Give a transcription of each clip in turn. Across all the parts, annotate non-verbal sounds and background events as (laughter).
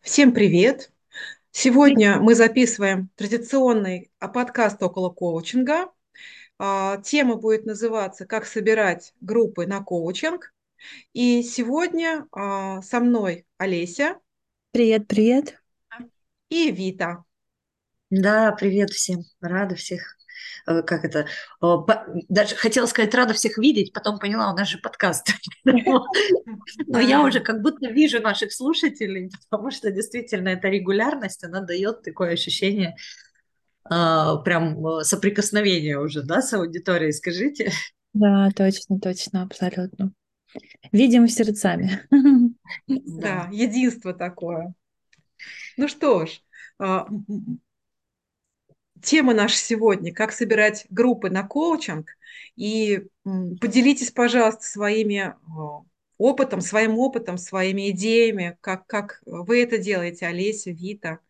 Всем привет! Сегодня мы записываем традиционный а, подкаст около коучинга. А, тема будет называться «Как собирать группы на коучинг». И сегодня а, со мной Олеся. Привет, привет. И Вита. Да, привет всем. Рада всех как это, э, даже хотела сказать, рада всех видеть, потом поняла, у нас же подкаст. (laughs) Но я уже как будто вижу наших слушателей, (laughs) потому что действительно эта регулярность, она дает такое ощущение э, прям соприкосновения уже, да, с аудиторией, скажите. Да, точно, точно, абсолютно. Видим сердцами. Да, единство такое. Ну что ж, тема наша сегодня – как собирать группы на коучинг. И поделитесь, пожалуйста, своими опытом, своим опытом, своими идеями, как, как вы это делаете, Олеся, Вита.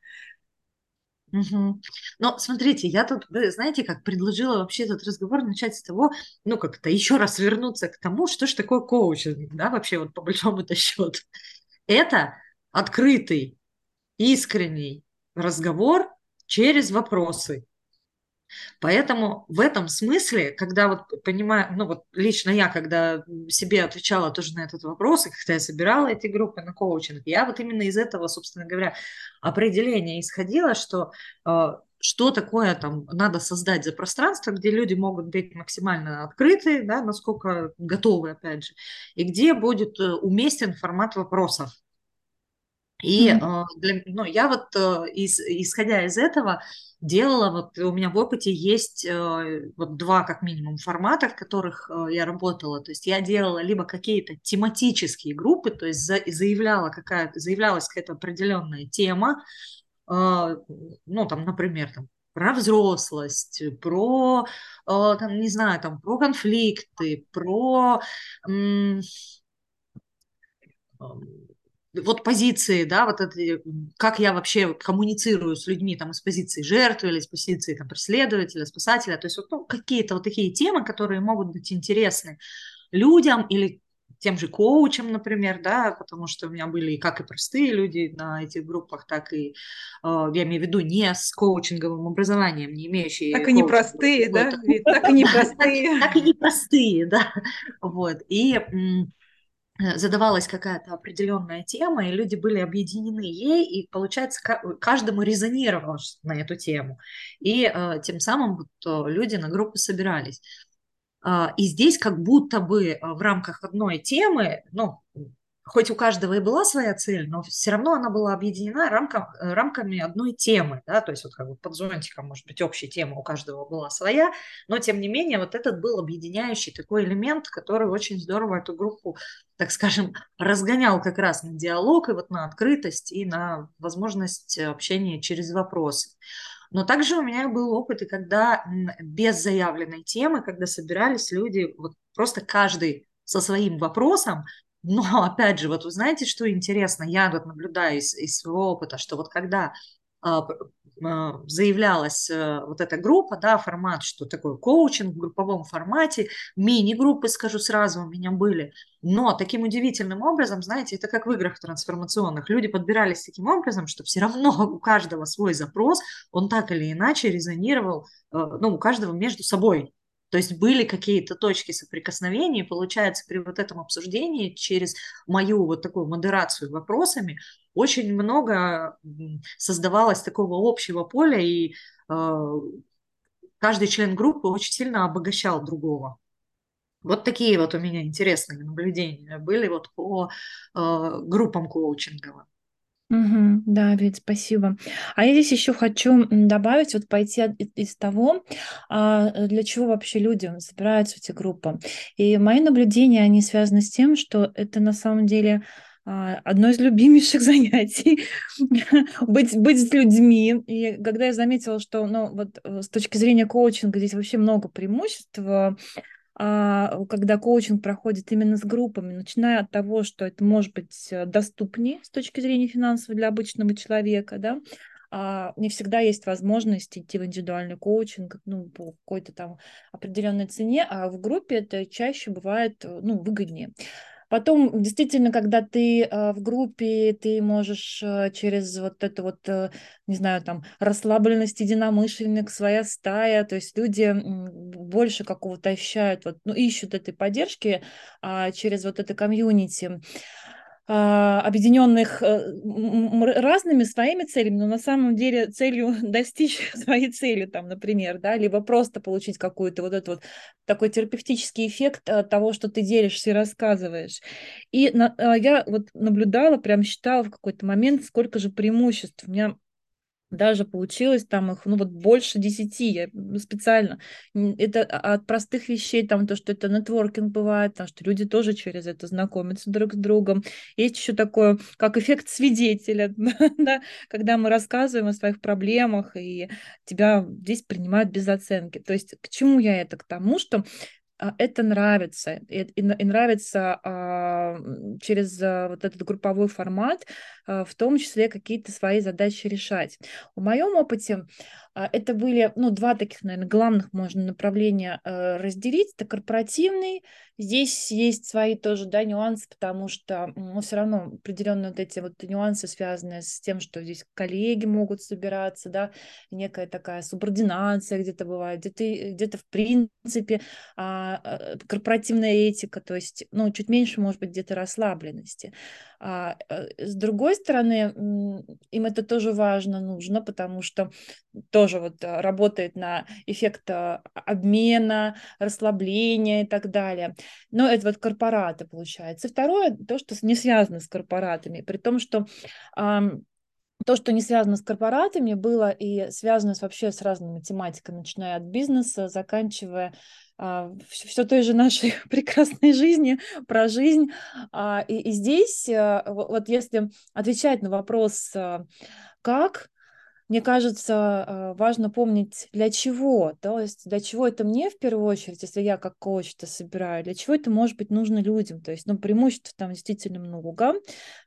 Угу. Но смотрите, я тут, вы знаете, как предложила вообще этот разговор начать с того, ну как-то еще раз вернуться к тому, что же такое коучинг, да, вообще вот по большому-то счету. Это открытый, искренний разговор через вопросы. Поэтому в этом смысле, когда вот понимаю, ну вот лично я, когда себе отвечала тоже на этот вопрос, и когда я собирала эти группы на коучинг, я вот именно из этого, собственно говоря, определения исходила, что э, что такое там надо создать за пространство, где люди могут быть максимально открыты, да, насколько готовы, опять же, и где будет э, уместен формат вопросов. И mm-hmm. для, ну, я вот, э, из, исходя из этого, делала, вот у меня в опыте есть э, вот два как минимум формата, в которых я работала. То есть я делала либо какие-то тематические группы, то есть за, заявляла какая заявлялась какая-то определенная тема, ну, там, например, там, про взрослость, про, там, не знаю, там, про конфликты, про вот позиции, да, вот это, как я вообще коммуницирую с людьми там из позиции жертвы или из позиции там преследователя, спасателя, то есть вот ну, какие-то вот такие темы, которые могут быть интересны людям или тем же коучам, например, да, потому что у меня были и как и простые люди на этих группах, так и, э, я имею в виду, не с коучинговым образованием, не имеющие... Так и непростые, да? Так и непростые. (laughs) Так и непростые, (laughs) да. Вот. И Э, задавалась какая-то определенная тема, и люди были объединены ей, и, получается, каждому резонировало на эту тему. И э, тем самым э, люди на группы собирались. Э, и здесь как будто бы э, в рамках одной темы, ну, хоть у каждого и была своя цель, но все равно она была объединена рамком, э, рамками одной темы, да, то есть вот как бы под зонтиком, может быть, общая тема у каждого была своя, но тем не менее вот этот был объединяющий такой элемент, который очень здорово эту группу, так скажем, разгонял как раз на диалог и вот на открытость и на возможность общения через вопросы. Но также у меня был опыт, и когда без заявленной темы, когда собирались люди, вот просто каждый со своим вопросом, но, (laughs) опять же, вот вы знаете, что интересно, я вот наблюдаю из, из своего опыта, что вот когда а, а, заявлялась а, вот эта группа, да, формат, что такое коучинг в групповом формате, мини-группы, скажу сразу, у меня были, но таким удивительным образом, знаете, это как в играх трансформационных, люди подбирались таким образом, что все равно (laughs) у каждого свой запрос, он так или иначе резонировал, ну, у каждого между собой, то есть были какие-то точки соприкосновения, и получается, при вот этом обсуждении через мою вот такую модерацию вопросами очень много создавалось такого общего поля, и э, каждый член группы очень сильно обогащал другого. Вот такие вот у меня интересные наблюдения были вот по э, группам коучинговым. Угу, да, Вит, спасибо. А я здесь еще хочу добавить, вот пойти из того, а, для чего вообще люди собираются в эти группы. И мои наблюдения, они связаны с тем, что это на самом деле а, одно из любимейших (laughs) занятий быть, быть с людьми. И когда я заметила, что ну, вот, э, с точки зрения коучинга здесь вообще много преимуществ, а, когда коучинг проходит именно с группами, начиная от того, что это может быть э, доступнее с точки зрения финансовой для обычного человека, да, а, не всегда есть возможность идти в индивидуальный коучинг ну, по какой-то там определенной цене, а в группе это чаще бывает э, ну, выгоднее. Потом, действительно, когда ты э, в группе, ты можешь э, через вот это вот, э, не знаю, там, расслабленность единомышленник, своя стая, то есть люди больше какого-то ощущают, вот, ну, ищут этой поддержки а, через вот это комьюнити. А, объединенных э, разными своими целями, но на самом деле целью (laughs) достичь (laughs) своей цели, там, например, да, либо просто получить какой-то вот этот вот такой терапевтический эффект от того, что ты делишься и рассказываешь. И на, а, я вот наблюдала, прям считала в какой-то момент, сколько же преимуществ. У меня даже получилось там их, ну вот больше десяти, я специально. Это от простых вещей, там то, что это нетворкинг бывает, там, что люди тоже через это знакомятся друг с другом. Есть еще такое, как эффект свидетеля, (laughs) да, когда мы рассказываем о своих проблемах, и тебя здесь принимают без оценки. То есть к чему я это? К тому, что а, это нравится. И, и, и нравится а, через а, вот этот групповой формат, а, в том числе какие-то свои задачи решать. В моем опыте а, это были, ну, два таких, наверное, главных можно направления э, разделить. Это корпоративный. Здесь есть свои тоже, да, нюансы, потому что, ну, все равно определенные вот эти вот нюансы, связанные с тем, что здесь коллеги могут собираться, да, некая такая субординация где-то бывает, где-то, где-то в принципе а, э, корпоративная этика, то есть, ну, чуть меньше, может быть, где-то расслабленности. А, э, с другой стороны, им это тоже важно, нужно, потому что тоже вот э, работает на эффект э, обмена, расслабления и так далее. Но это вот корпораты получается. Второе, то, что не связано с корпоратами, при том, что то, что не связано с корпоратами, было и связано вообще с разными тематиками, начиная от бизнеса, заканчивая а, все той же нашей (laughs) прекрасной жизни, про жизнь. А, и, и здесь, а, вот если отвечать на вопрос, как мне кажется, а, важно помнить, для чего, то есть для чего это мне в первую очередь, если я как коуч это собираю, для чего это может быть нужно людям, то есть, ну, преимуществ там действительно много,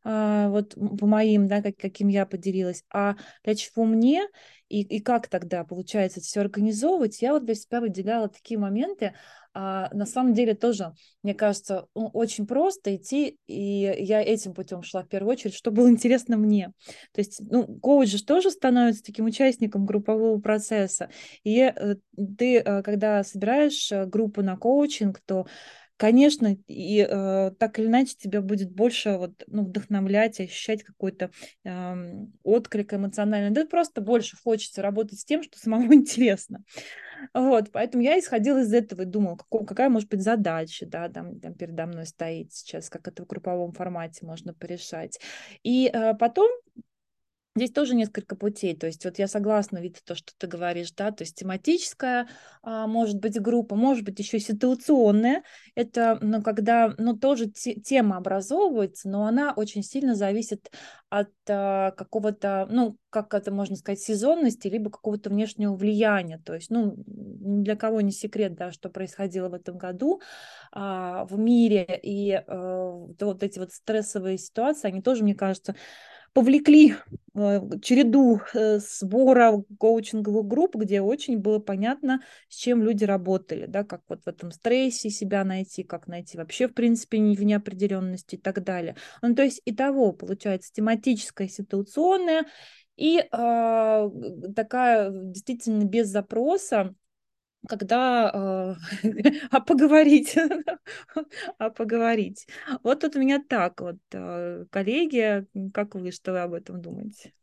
а, вот по моим, да, как, каким я поделилась, а для чего мне и, и как тогда получается это все организовывать, я вот для себя выделяла такие моменты, а, на самом деле тоже, мне кажется, очень просто идти, и я этим путем шла в первую очередь, что было интересно мне. То есть, ну, коуч же тоже становится таким участником группового процесса. И э, ты, э, когда собираешь э, группу на коучинг, то конечно, и э, так или иначе тебя будет больше вот, ну, вдохновлять, ощущать какой-то э, отклик эмоциональный. Да просто больше хочется работать с тем, что самому (laughs) интересно. Вот, поэтому я исходила из этого и думала, какого, какая может быть задача, да, там, там передо мной стоит сейчас, как это в групповом формате можно порешать. И э, потом Здесь тоже несколько путей. То есть вот я согласна, Вита, то, что ты говоришь, да, то есть тематическая а, может быть группа, может быть еще ситуационная. Это, ну, когда, ну, тоже те, тема образовывается, но она очень сильно зависит от а, какого-то, ну, как это можно сказать, сезонности, либо какого-то внешнего влияния. То есть, ну, для кого не секрет, да, что происходило в этом году а, в мире, и а, вот эти вот стрессовые ситуации, они тоже, мне кажется, повлекли э, череду э, сбора коучинговых групп, где очень было понятно, с чем люди работали, да, как вот в этом стрессе себя найти, как найти вообще, в принципе, в неопределенности и так далее. Ну, то есть и того, получается, тематическая, ситуационная и э, такая действительно без запроса, когда э, (laughs) а поговорить, (laughs) а поговорить. Вот тут у меня так вот, э, коллеги, как вы, что вы об этом думаете?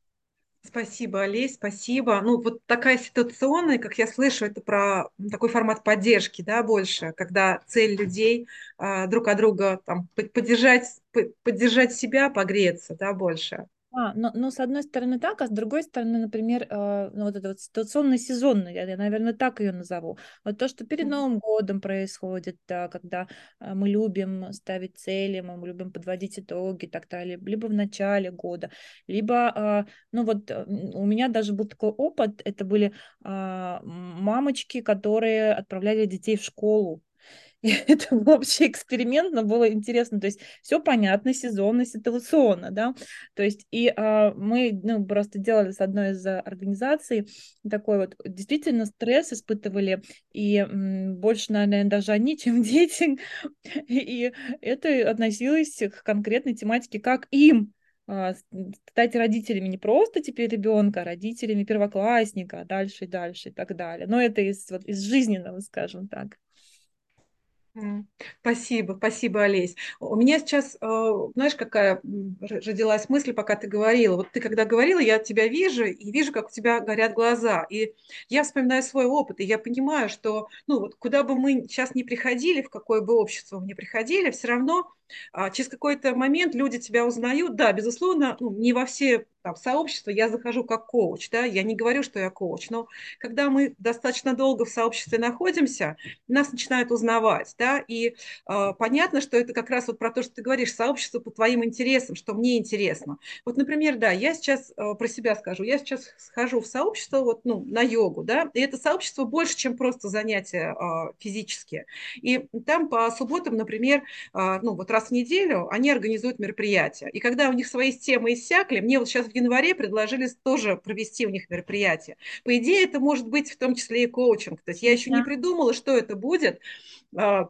Спасибо, Олесь, спасибо. Ну, вот такая ситуационная, как я слышу, это про такой формат поддержки, да, больше, когда цель людей э, друг от друга там, поддержать, поддержать себя, погреться, да, больше. А, но, но с одной стороны так, а с другой стороны, например, э, ну, вот это вот ситуационно сезонный, я, я, наверное, так ее назову. Вот то, что перед Новым годом происходит, да, когда э, мы любим ставить цели, мы любим подводить итоги и так далее, либо в начале года, либо, э, ну вот э, у меня даже был такой опыт, это были э, мамочки, которые отправляли детей в школу, (laughs) это был вообще эксперимент, но было интересно. То есть все понятно, сезонно, ситуационно, да. То есть и а, мы ну, просто делали с одной из организаций такой вот действительно стресс испытывали, и м, больше, наверное, даже они, (laughs) чем дети. И это относилось к конкретной тематике, как им а, стать родителями не просто теперь ребенка, а родителями первоклассника, дальше и дальше и так далее. Но это из, вот, из жизненного, скажем так. Спасибо, спасибо, Олесь. У меня сейчас, э, знаешь, какая родилась мысль, пока ты говорила. Вот ты когда говорила, я тебя вижу и вижу, как у тебя горят глаза. И я вспоминаю свой опыт, и я понимаю, что ну, вот куда бы мы сейчас ни приходили, в какое бы общество мы ни приходили, все равно а через какой-то момент люди тебя узнают. Да, безусловно, ну, не во все там, сообщества я захожу как коуч, да, я не говорю, что я коуч, но когда мы достаточно долго в сообществе находимся, нас начинают узнавать, да, и э, понятно, что это как раз вот про то, что ты говоришь, сообщество по твоим интересам, что мне интересно. Вот, например, да, я сейчас э, про себя скажу, я сейчас схожу в сообщество вот, ну, на йогу, да, и это сообщество больше, чем просто занятия э, физические. И там по субботам, например, э, ну, вот раз в неделю они организуют мероприятия. И когда у них свои темы иссякли, мне вот сейчас в январе предложили тоже провести у них мероприятие. По идее, это может быть в том числе и коучинг. То есть я еще не придумала, что это будет, а,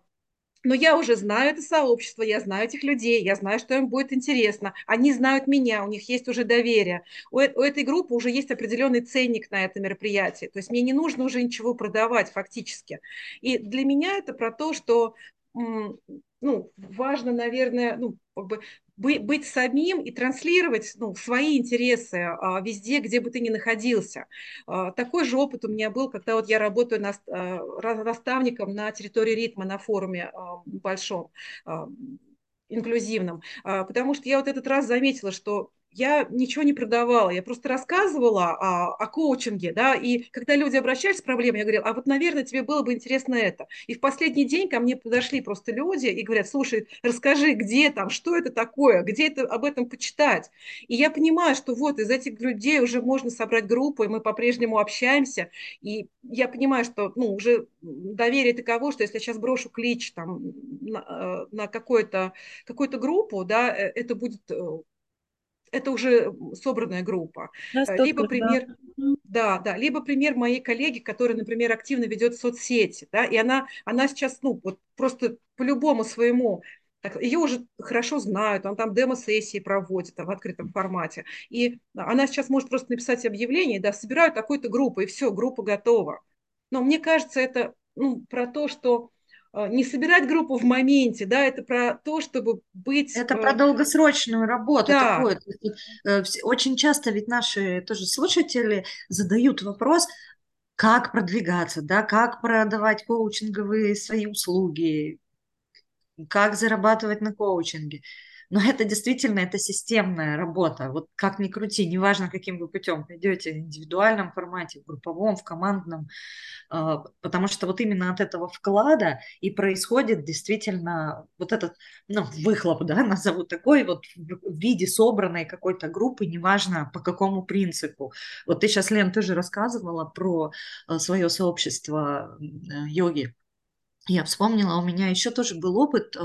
но я уже знаю это сообщество, я знаю этих людей, я знаю, что им будет интересно. Они знают меня, у них есть уже доверие. У, у этой группы уже есть определенный ценник на это мероприятие. То есть мне не нужно уже ничего продавать фактически. И для меня это про то, что ну, важно, наверное, ну, как бы быть самим и транслировать ну, свои интересы а, везде, где бы ты ни находился. А, такой же опыт у меня был, когда вот я работаю на, а, наставником на территории ритма на форуме большом инклюзивном, потому что я вот этот раз заметила, что я ничего не продавала, я просто рассказывала о, о коучинге, да, и когда люди обращались с проблемой, я говорила, а вот, наверное, тебе было бы интересно это. И в последний день ко мне подошли просто люди и говорят, слушай, расскажи, где там, что это такое, где это об этом почитать. И я понимаю, что вот из этих людей уже можно собрать группу, и мы по-прежнему общаемся, и я понимаю, что, ну, уже доверие таково, что если я сейчас брошу клич там на, э, на какую-то какую группу, да, э, это будет э, это уже собранная группа. Э, либо пример, да. да, да, либо пример моей коллеги, которая, например, активно ведет соцсети, да, и она, она сейчас, ну, вот просто по любому своему так, ее уже хорошо знают, он там демо-сессии проводит там, в открытом формате. И она сейчас может просто написать объявление, да, собираю такую-то группу, и все, группа готова. Но мне кажется, это ну, про то, что не собирать группу в моменте, да, это про то, чтобы быть... Это про э, долгосрочную работу да. такую. Э, очень часто ведь наши тоже слушатели задают вопрос, как продвигаться, да, как продавать коучинговые свои услуги, как зарабатывать на коучинге. Но это действительно, это системная работа. Вот как ни крути, неважно, каким вы путем пойдете, в индивидуальном формате, в групповом, в командном, а, потому что вот именно от этого вклада и происходит действительно вот этот ну, выхлоп, да, (laughs) назову такой, вот в виде собранной какой-то группы, неважно по какому принципу. Вот ты сейчас, Лен, тоже рассказывала про а, свое сообщество йоги. Я вспомнила, у меня еще тоже был опыт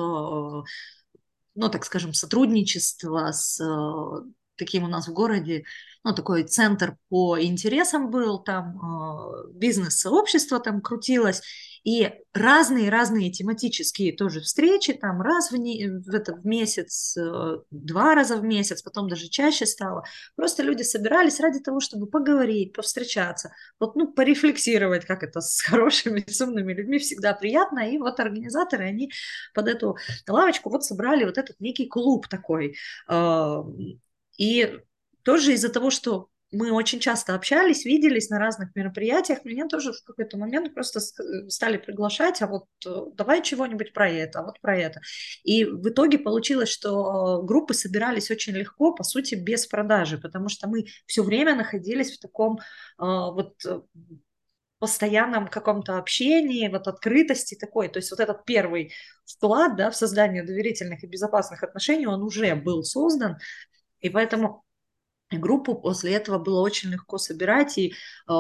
ну, так скажем, сотрудничество с э, таким у нас в городе, ну, такой центр по интересам был, там э, бизнес-сообщество там крутилось, и разные-разные тематические тоже встречи, там раз в, не, в, это, в месяц, э, два раза в месяц, потом даже чаще стало. Просто люди собирались ради того, чтобы поговорить, повстречаться, вот, ну, порефлексировать, как это с (laughs) хорошими, с умными людьми всегда приятно. И вот организаторы, они под эту лавочку вот собрали вот этот некий клуб такой. Э, и тоже из-за того, что мы очень часто общались, виделись на разных мероприятиях. Меня тоже в какой-то момент просто стали приглашать, а вот э, давай чего-нибудь про это, а вот про это. И в итоге получилось, что группы собирались очень легко, по сути, без продажи, потому что мы все время находились в таком э, вот э, постоянном каком-то общении, вот открытости такой. То есть вот этот первый вклад да, в создание доверительных и безопасных отношений, он уже был создан, и поэтому группу после этого было очень легко собирать. И э,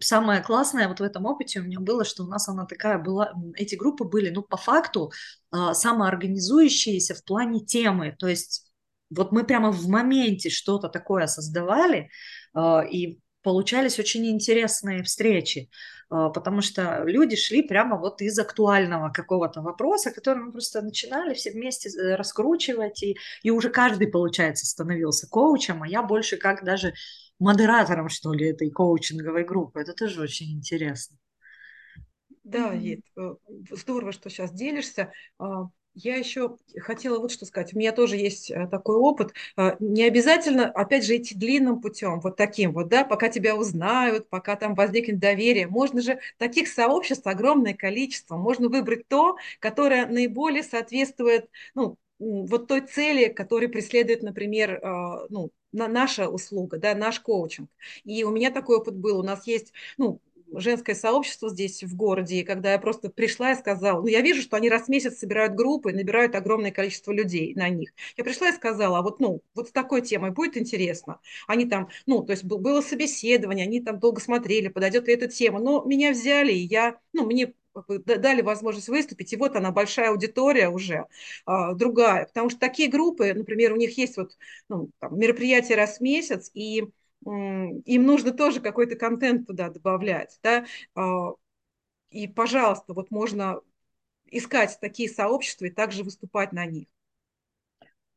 самое классное вот в этом опыте у меня было, что у нас она такая была, эти группы были, ну, по факту, э, самоорганизующиеся в плане темы. То есть вот мы прямо в моменте что-то такое создавали, э, и получались очень интересные встречи. А, потому что люди шли прямо вот из актуального какого-то вопроса, который мы просто начинали все вместе э, раскручивать, и, и уже каждый, получается, становился коучем, а я больше как даже модератором, что ли, этой коучинговой группы. Это тоже очень интересно. Да, Ед, э, здорово, что сейчас делишься. Я еще хотела вот что сказать. У меня тоже есть э, такой опыт. А, не обязательно, опять же, идти длинным путем, вот таким вот, да, пока тебя узнают, пока там возникнет доверие. Можно же таких сообществ огромное количество. Можно выбрать то, которое наиболее соответствует, ну, вот той цели, которую преследует, например, а, ну, наша услуга, да, наш коучинг. И у меня такой опыт был. У нас есть, ну, женское сообщество здесь в городе, и когда я просто пришла и сказала, ну, я вижу, что они раз в месяц собирают группы, набирают огромное количество людей на них. Я пришла и сказала, а вот, ну, вот с такой темой будет интересно. Они там, ну, то есть было собеседование, они там долго смотрели, подойдет ли эта тема, но меня взяли, и я, ну, мне дали возможность выступить, и вот она, большая аудитория уже а, другая, потому что такие группы, например, у них есть вот ну, там, мероприятия раз в месяц, и им нужно тоже какой-то контент туда добавлять, да, а, и, пожалуйста, вот можно искать такие сообщества и также выступать на них.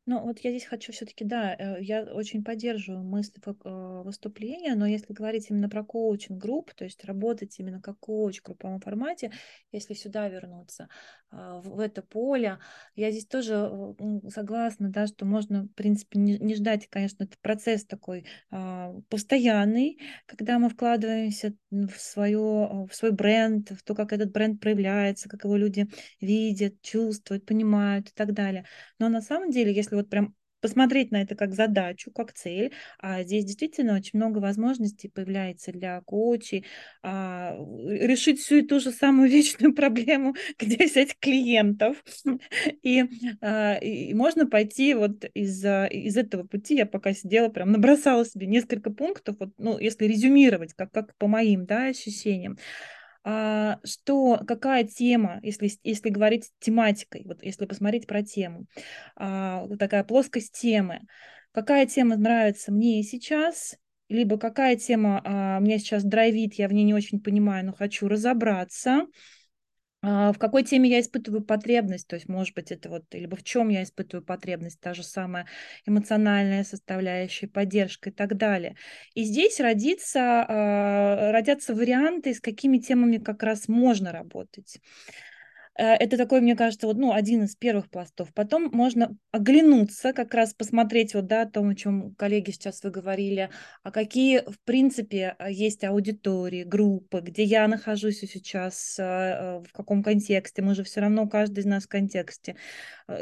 Ну, вот я здесь хочу все-таки, да, э, я очень поддерживаю мысли э, выступления, но если говорить именно про коучинг-групп, то есть работать именно как коуч в групповом формате, если сюда вернуться, а, в это поле, я здесь тоже э, согласна, да, что можно, в принципе, не, не ждать, конечно, это процесс такой а, постоянный, когда мы вкладываемся в, свое, в свой бренд, в то, как этот бренд проявляется, как его люди видят, чувствуют, понимают и так далее. Но на самом деле, если если вот прям посмотреть на это как задачу, как цель. А здесь действительно очень много возможностей появляется для коучей а, решить всю эту же самую (laughs) вечную проблему, где взять клиентов. И, а, и можно пойти вот из, из этого пути. Я пока сидела, прям набросала себе несколько пунктов, вот, ну, если резюмировать, как, как по моим да, ощущениям. А, что какая тема, если, если говорить тематикой, вот если посмотреть про тему, а, такая плоскость темы, какая тема нравится мне сейчас, либо какая тема а, меня сейчас драйвит, я в ней не очень понимаю, но хочу разобраться, в какой теме я испытываю потребность, то есть, может быть, это вот, либо в чем я испытываю потребность, та же самая эмоциональная составляющая, поддержка и так далее. И здесь родится, а, родятся варианты, с какими темами как раз можно работать. Э, это такой, мне кажется, вот, ну, один из первых пластов. Потом можно оглянуться, как раз посмотреть вот, да, о том, о чем коллеги сейчас вы говорили, а какие, в принципе, э, есть аудитории, группы, где я нахожусь сейчас, э, в каком контексте. Мы же все равно, каждый из нас в контексте.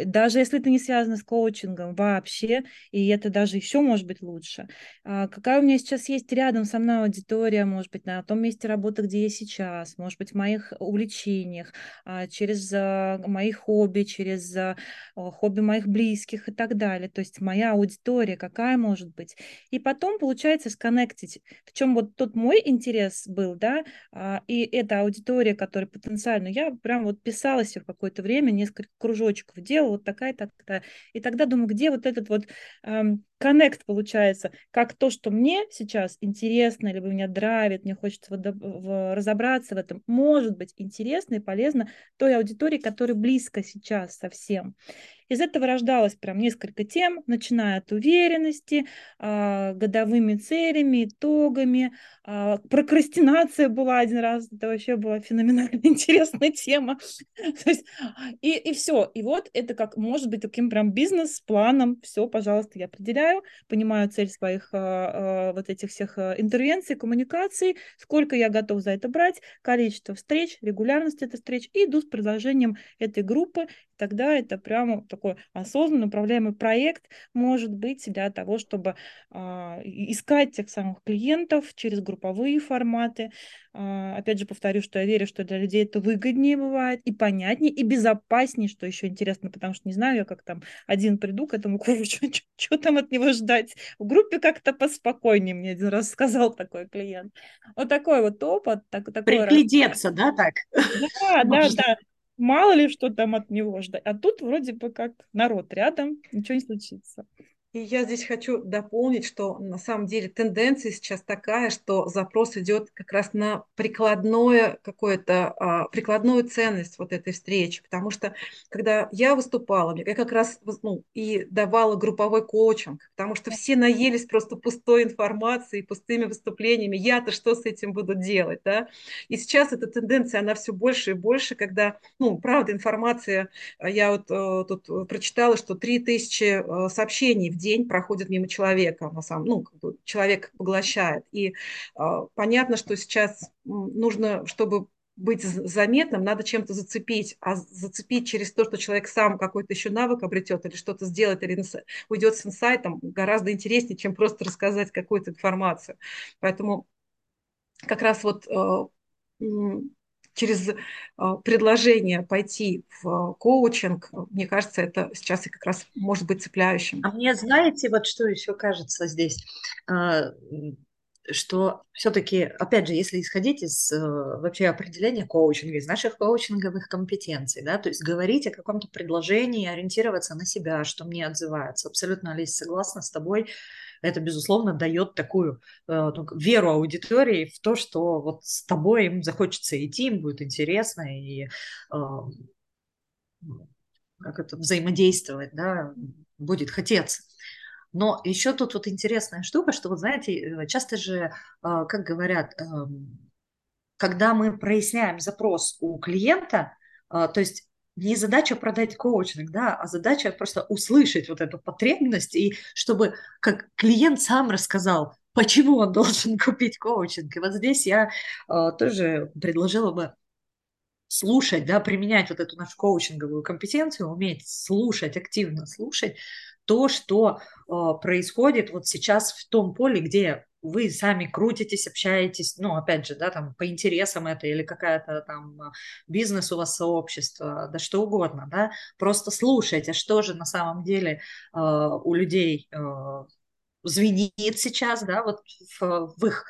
Даже если это не связано с коучингом вообще, и это даже еще может быть лучше. А какая у меня сейчас есть рядом со мной аудитория, может быть, на том месте работы, где я сейчас, может быть, в моих увлечениях, а, через а, мои хобби, через а, хобби моих близких и так далее. То есть моя аудитория какая может быть. И потом получается сконнектить, в чем вот тот мой интерес был, да, а, и эта аудитория, которая потенциально, я прям вот писала себе в какое-то время, несколько кружочков делала, вот такая, такая. И тогда думаю, где вот этот вот эм, коннект получается, как то, что мне сейчас интересно, либо меня драйвит, мне хочется в, разобраться в этом, может быть интересно и полезно той аудитории, которая близко сейчас совсем. Из этого рождалось прям несколько тем, начиная от уверенности, а, годовыми целями, итогами. А, прокрастинация была один раз, это вообще была феноменально (laughs) интересная тема. и, и все. И вот это как может быть таким прям бизнес-планом. Все, пожалуйста, я определяю, понимаю цель своих а, вот этих всех интервенций, коммуникаций, сколько я готов за это брать, количество встреч, регулярность этих встреч, и иду с предложением этой группы тогда это прямо такой осознанный управляемый проект может быть для того, чтобы а, искать тех самых клиентов через групповые форматы. А, опять же, повторю, что я верю, что для людей это выгоднее бывает и понятнее, и безопаснее, что еще интересно, потому что не знаю я, как там один приду к этому коучу, (laughs) что там от него ждать. В группе как-то поспокойнее, мне один раз сказал такой клиент. Вот такой вот опыт. Так, такой Приглядеться, раз... да, так? Да, (laughs) да, да. Мало ли что там от него ждать. А тут вроде бы как народ рядом, ничего не случится. И я здесь хочу дополнить, что на самом деле тенденция сейчас такая, что запрос идет как раз на прикладное какое-то, а, прикладную ценность вот этой встречи. Потому что когда я выступала, я как раз ну, и давала групповой коучинг, потому что все наелись просто пустой информацией, пустыми выступлениями. Я-то что с этим буду делать, да? И сейчас эта тенденция, она все больше и больше, когда, ну, правда, информация, я вот э, тут прочитала, что 3000 э, сообщений в день проходит мимо человека, на самом, ну, как бы человек поглощает. И э, понятно, что сейчас нужно, чтобы быть заметным, надо чем-то зацепить, а зацепить через то, что человек сам какой-то еще навык обретет или что-то сделает, или уйдет с инсайтом, гораздо интереснее, чем просто рассказать какую-то информацию. Поэтому как раз вот э, через а, предложение пойти в коучинг, мне кажется, это сейчас и как раз может быть цепляющим. А мне знаете, вот что еще кажется здесь? А, что все-таки, опять же, если исходить из э, вообще определения коучинга, из наших коучинговых компетенций, да, то есть говорить о каком-то предложении, ориентироваться на себя, что мне отзывается. Абсолютно, Алис, согласна с тобой это, безусловно, дает такую э, ну, веру аудитории в то, что вот с тобой им захочется идти, им будет интересно и э, как это взаимодействовать, да, будет хотеться. Но еще тут вот интересная штука, что, вот знаете, э, часто же, э, как говорят, эм, когда мы проясняем запрос у клиента, э, то есть не задача продать коучинг, да, а задача просто услышать вот эту потребность и чтобы как клиент сам рассказал, почему он (laughs) должен купить коучинг. И вот здесь я э, тоже предложила бы слушать, да, применять вот эту нашу коучинговую компетенцию, уметь слушать, активно слушать то, что э, происходит вот сейчас в том поле, где вы сами крутитесь, общаетесь, ну, опять же, да, там, по интересам это или какая-то там а, бизнес у вас сообщество, да что угодно, да, просто слушайте, что же на самом деле э, у людей э, звенит сейчас, да, вот в, в их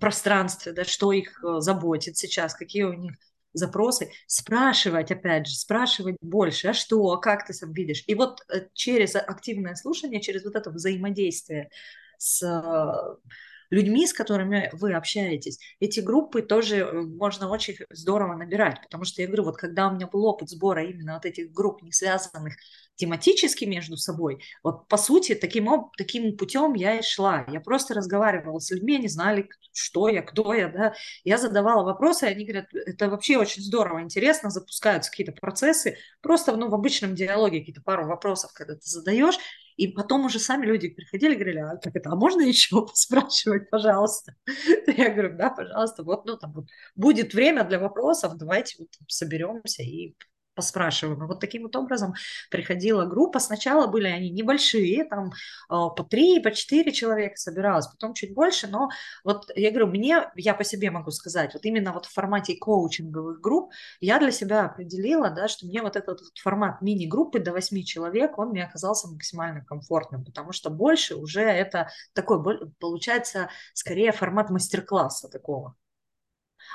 пространстве, да, что их заботит сейчас, какие у них запросы, спрашивать, опять же, спрашивать больше, а что, а как ты сам видишь. И вот э, через активное слушание, через вот это взаимодействие с э, людьми, с которыми вы общаетесь, эти группы тоже э, можно очень здорово набирать, потому что я говорю, вот когда у меня был опыт сбора именно вот этих групп, не связанных тематически между собой, вот по сути таким, таким путем я и шла. Я просто разговаривала с людьми, они знали, что я, кто я, да. Я задавала вопросы, и они говорят, это вообще очень здорово, интересно, запускаются какие-то процессы, просто ну, в обычном диалоге какие-то пару вопросов, когда ты задаешь, и потом уже сами люди приходили говорили, а как это, а можно еще (laughs) спрашивать, пожалуйста? (laughs) Я говорю, да, пожалуйста, вот, ну, там вот будет время для вопросов, давайте вот соберемся и поспрашиваем. И вот таким вот образом приходила группа. Сначала были они небольшие, там а, по три, по четыре человека собиралось, потом чуть больше, но вот я говорю, мне, я по себе могу сказать, вот именно вот в формате коучинговых групп я для себя определила, да, что мне вот этот, этот формат мини-группы до восьми человек, он мне оказался максимально комфортным, потому что больше уже это такой, получается, скорее формат мастер-класса такого.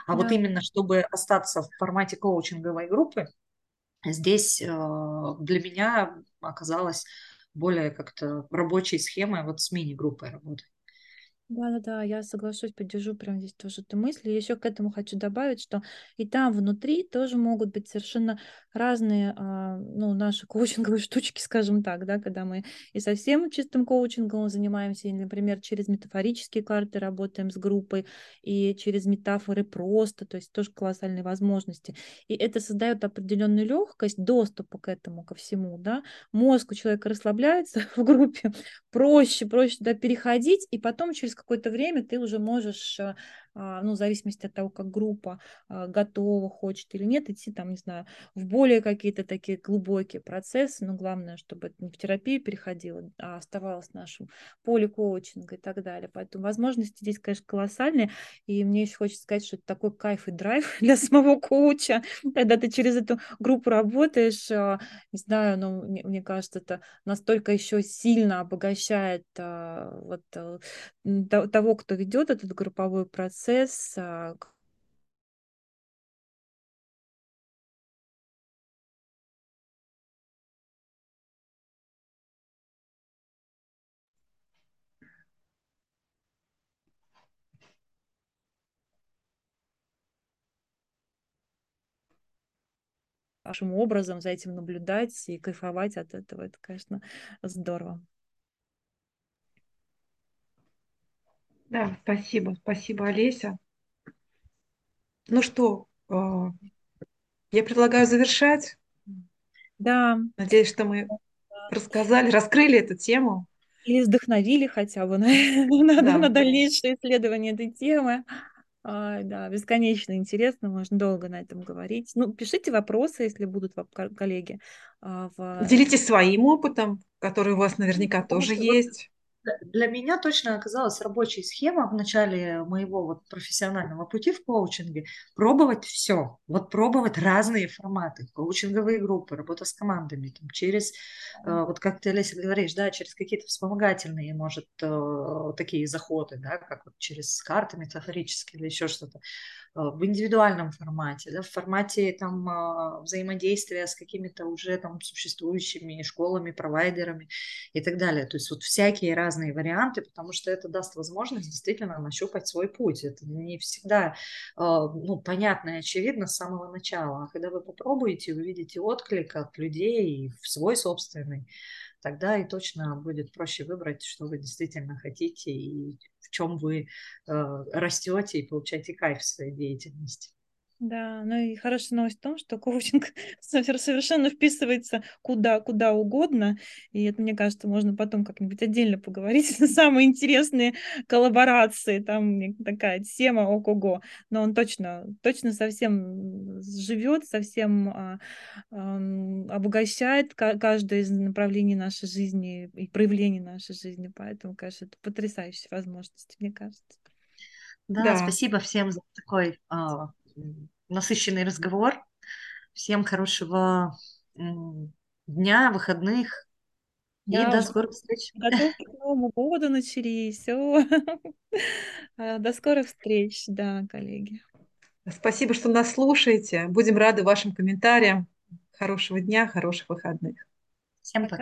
А да. вот именно, чтобы остаться в формате коучинговой группы, Здесь э, для меня оказалось более как-то рабочей схемой вот с мини-группой работать. Да-да-да, я соглашусь, поддержу прям здесь тоже эту мысль. И еще к этому хочу добавить, что и там внутри тоже могут быть совершенно разные, а, ну, наши (laughs) коучинговые штучки, скажем так, да, когда мы и совсем чистым коучингом занимаемся, или, например, через метафорические карты работаем с группой, и через метафоры просто, то есть тоже колоссальные возможности. И это создает определенную легкость доступа к этому, ко всему, да. Мозг у человека расслабляется (laughs) в группе, проще, проще туда переходить, и потом через какое-то время ты уже можешь э, ну, в зависимости от того, как группа а, готова, хочет или нет, идти там, не знаю, в более какие-то такие глубокие процессы, но главное, чтобы это не в терапию переходило, а оставалось в нашем поле коучинга и так далее. Поэтому возможности здесь, конечно, колоссальные, и мне еще хочется сказать, что это такой кайф и драйв (laughs) для самого коуча, когда ты через эту группу работаешь, а, не знаю, но мне, мне кажется, это настолько еще сильно обогащает вот э, того, кто ведет этот групповой процесс, а, вашим образом за этим наблюдать и кайфовать от этого. Это, конечно, здорово. Да, спасибо, спасибо, Олеся. Ну что, а, я предлагаю завершать. Да. Надеюсь, что мы рассказали, раскрыли эту тему. Или вдохновили хотя бы на, (laughs) на, да. на дальнейшее исследование этой темы. А, да, бесконечно интересно, можно долго на этом говорить. Ну, пишите вопросы, если будут коллеги. А, в... Делитесь своим опытом, который у вас наверняка тоже есть для меня точно оказалась рабочая схема в начале моего вот профессионального пути в коучинге пробовать все, вот пробовать разные форматы, коучинговые группы, работа с командами, там, через, э, вот как ты, Олеся, говоришь, да, через какие-то вспомогательные, может, э, такие заходы, да, как вот через карты метафорические или еще что-то. Э, в индивидуальном формате, да, в формате там взаимодействия с какими-то уже там существующими школами, провайдерами и так далее. То есть вот всякие разные варианты, потому что это даст возможность действительно нащупать свой путь. Это не всегда а, ну, понятно и очевидно с самого начала. А когда вы попробуете, увидите отклик от людей и свой собственный, тогда и точно будет проще выбрать, что вы действительно хотите и в чем вы э, растете и получаете кайф в своей деятельности. Да, ну и хорошая новость в том, что коучинг (laughs) совершенно вписывается куда, куда угодно. И это, мне кажется, можно потом как-нибудь отдельно поговорить. (laughs) Самые интересные коллаборации, там такая тема ого-го. Но он точно, точно совсем живет, совсем а, а, обогащает каждое из направлений нашей жизни и проявлений нашей жизни. Поэтому, конечно, это потрясающая возможность, мне кажется. Да, да. спасибо всем за такой а, насыщенный разговор. Всем хорошего дня, выходных. И до скорых встреч. (laughs) Готовы к Новому году начались. Все. (laughs) До скорых встреч, да, коллеги. Спасибо, что нас слушаете. Будем рады вашим комментариям. Хорошего дня, хороших выходных. Всем пока.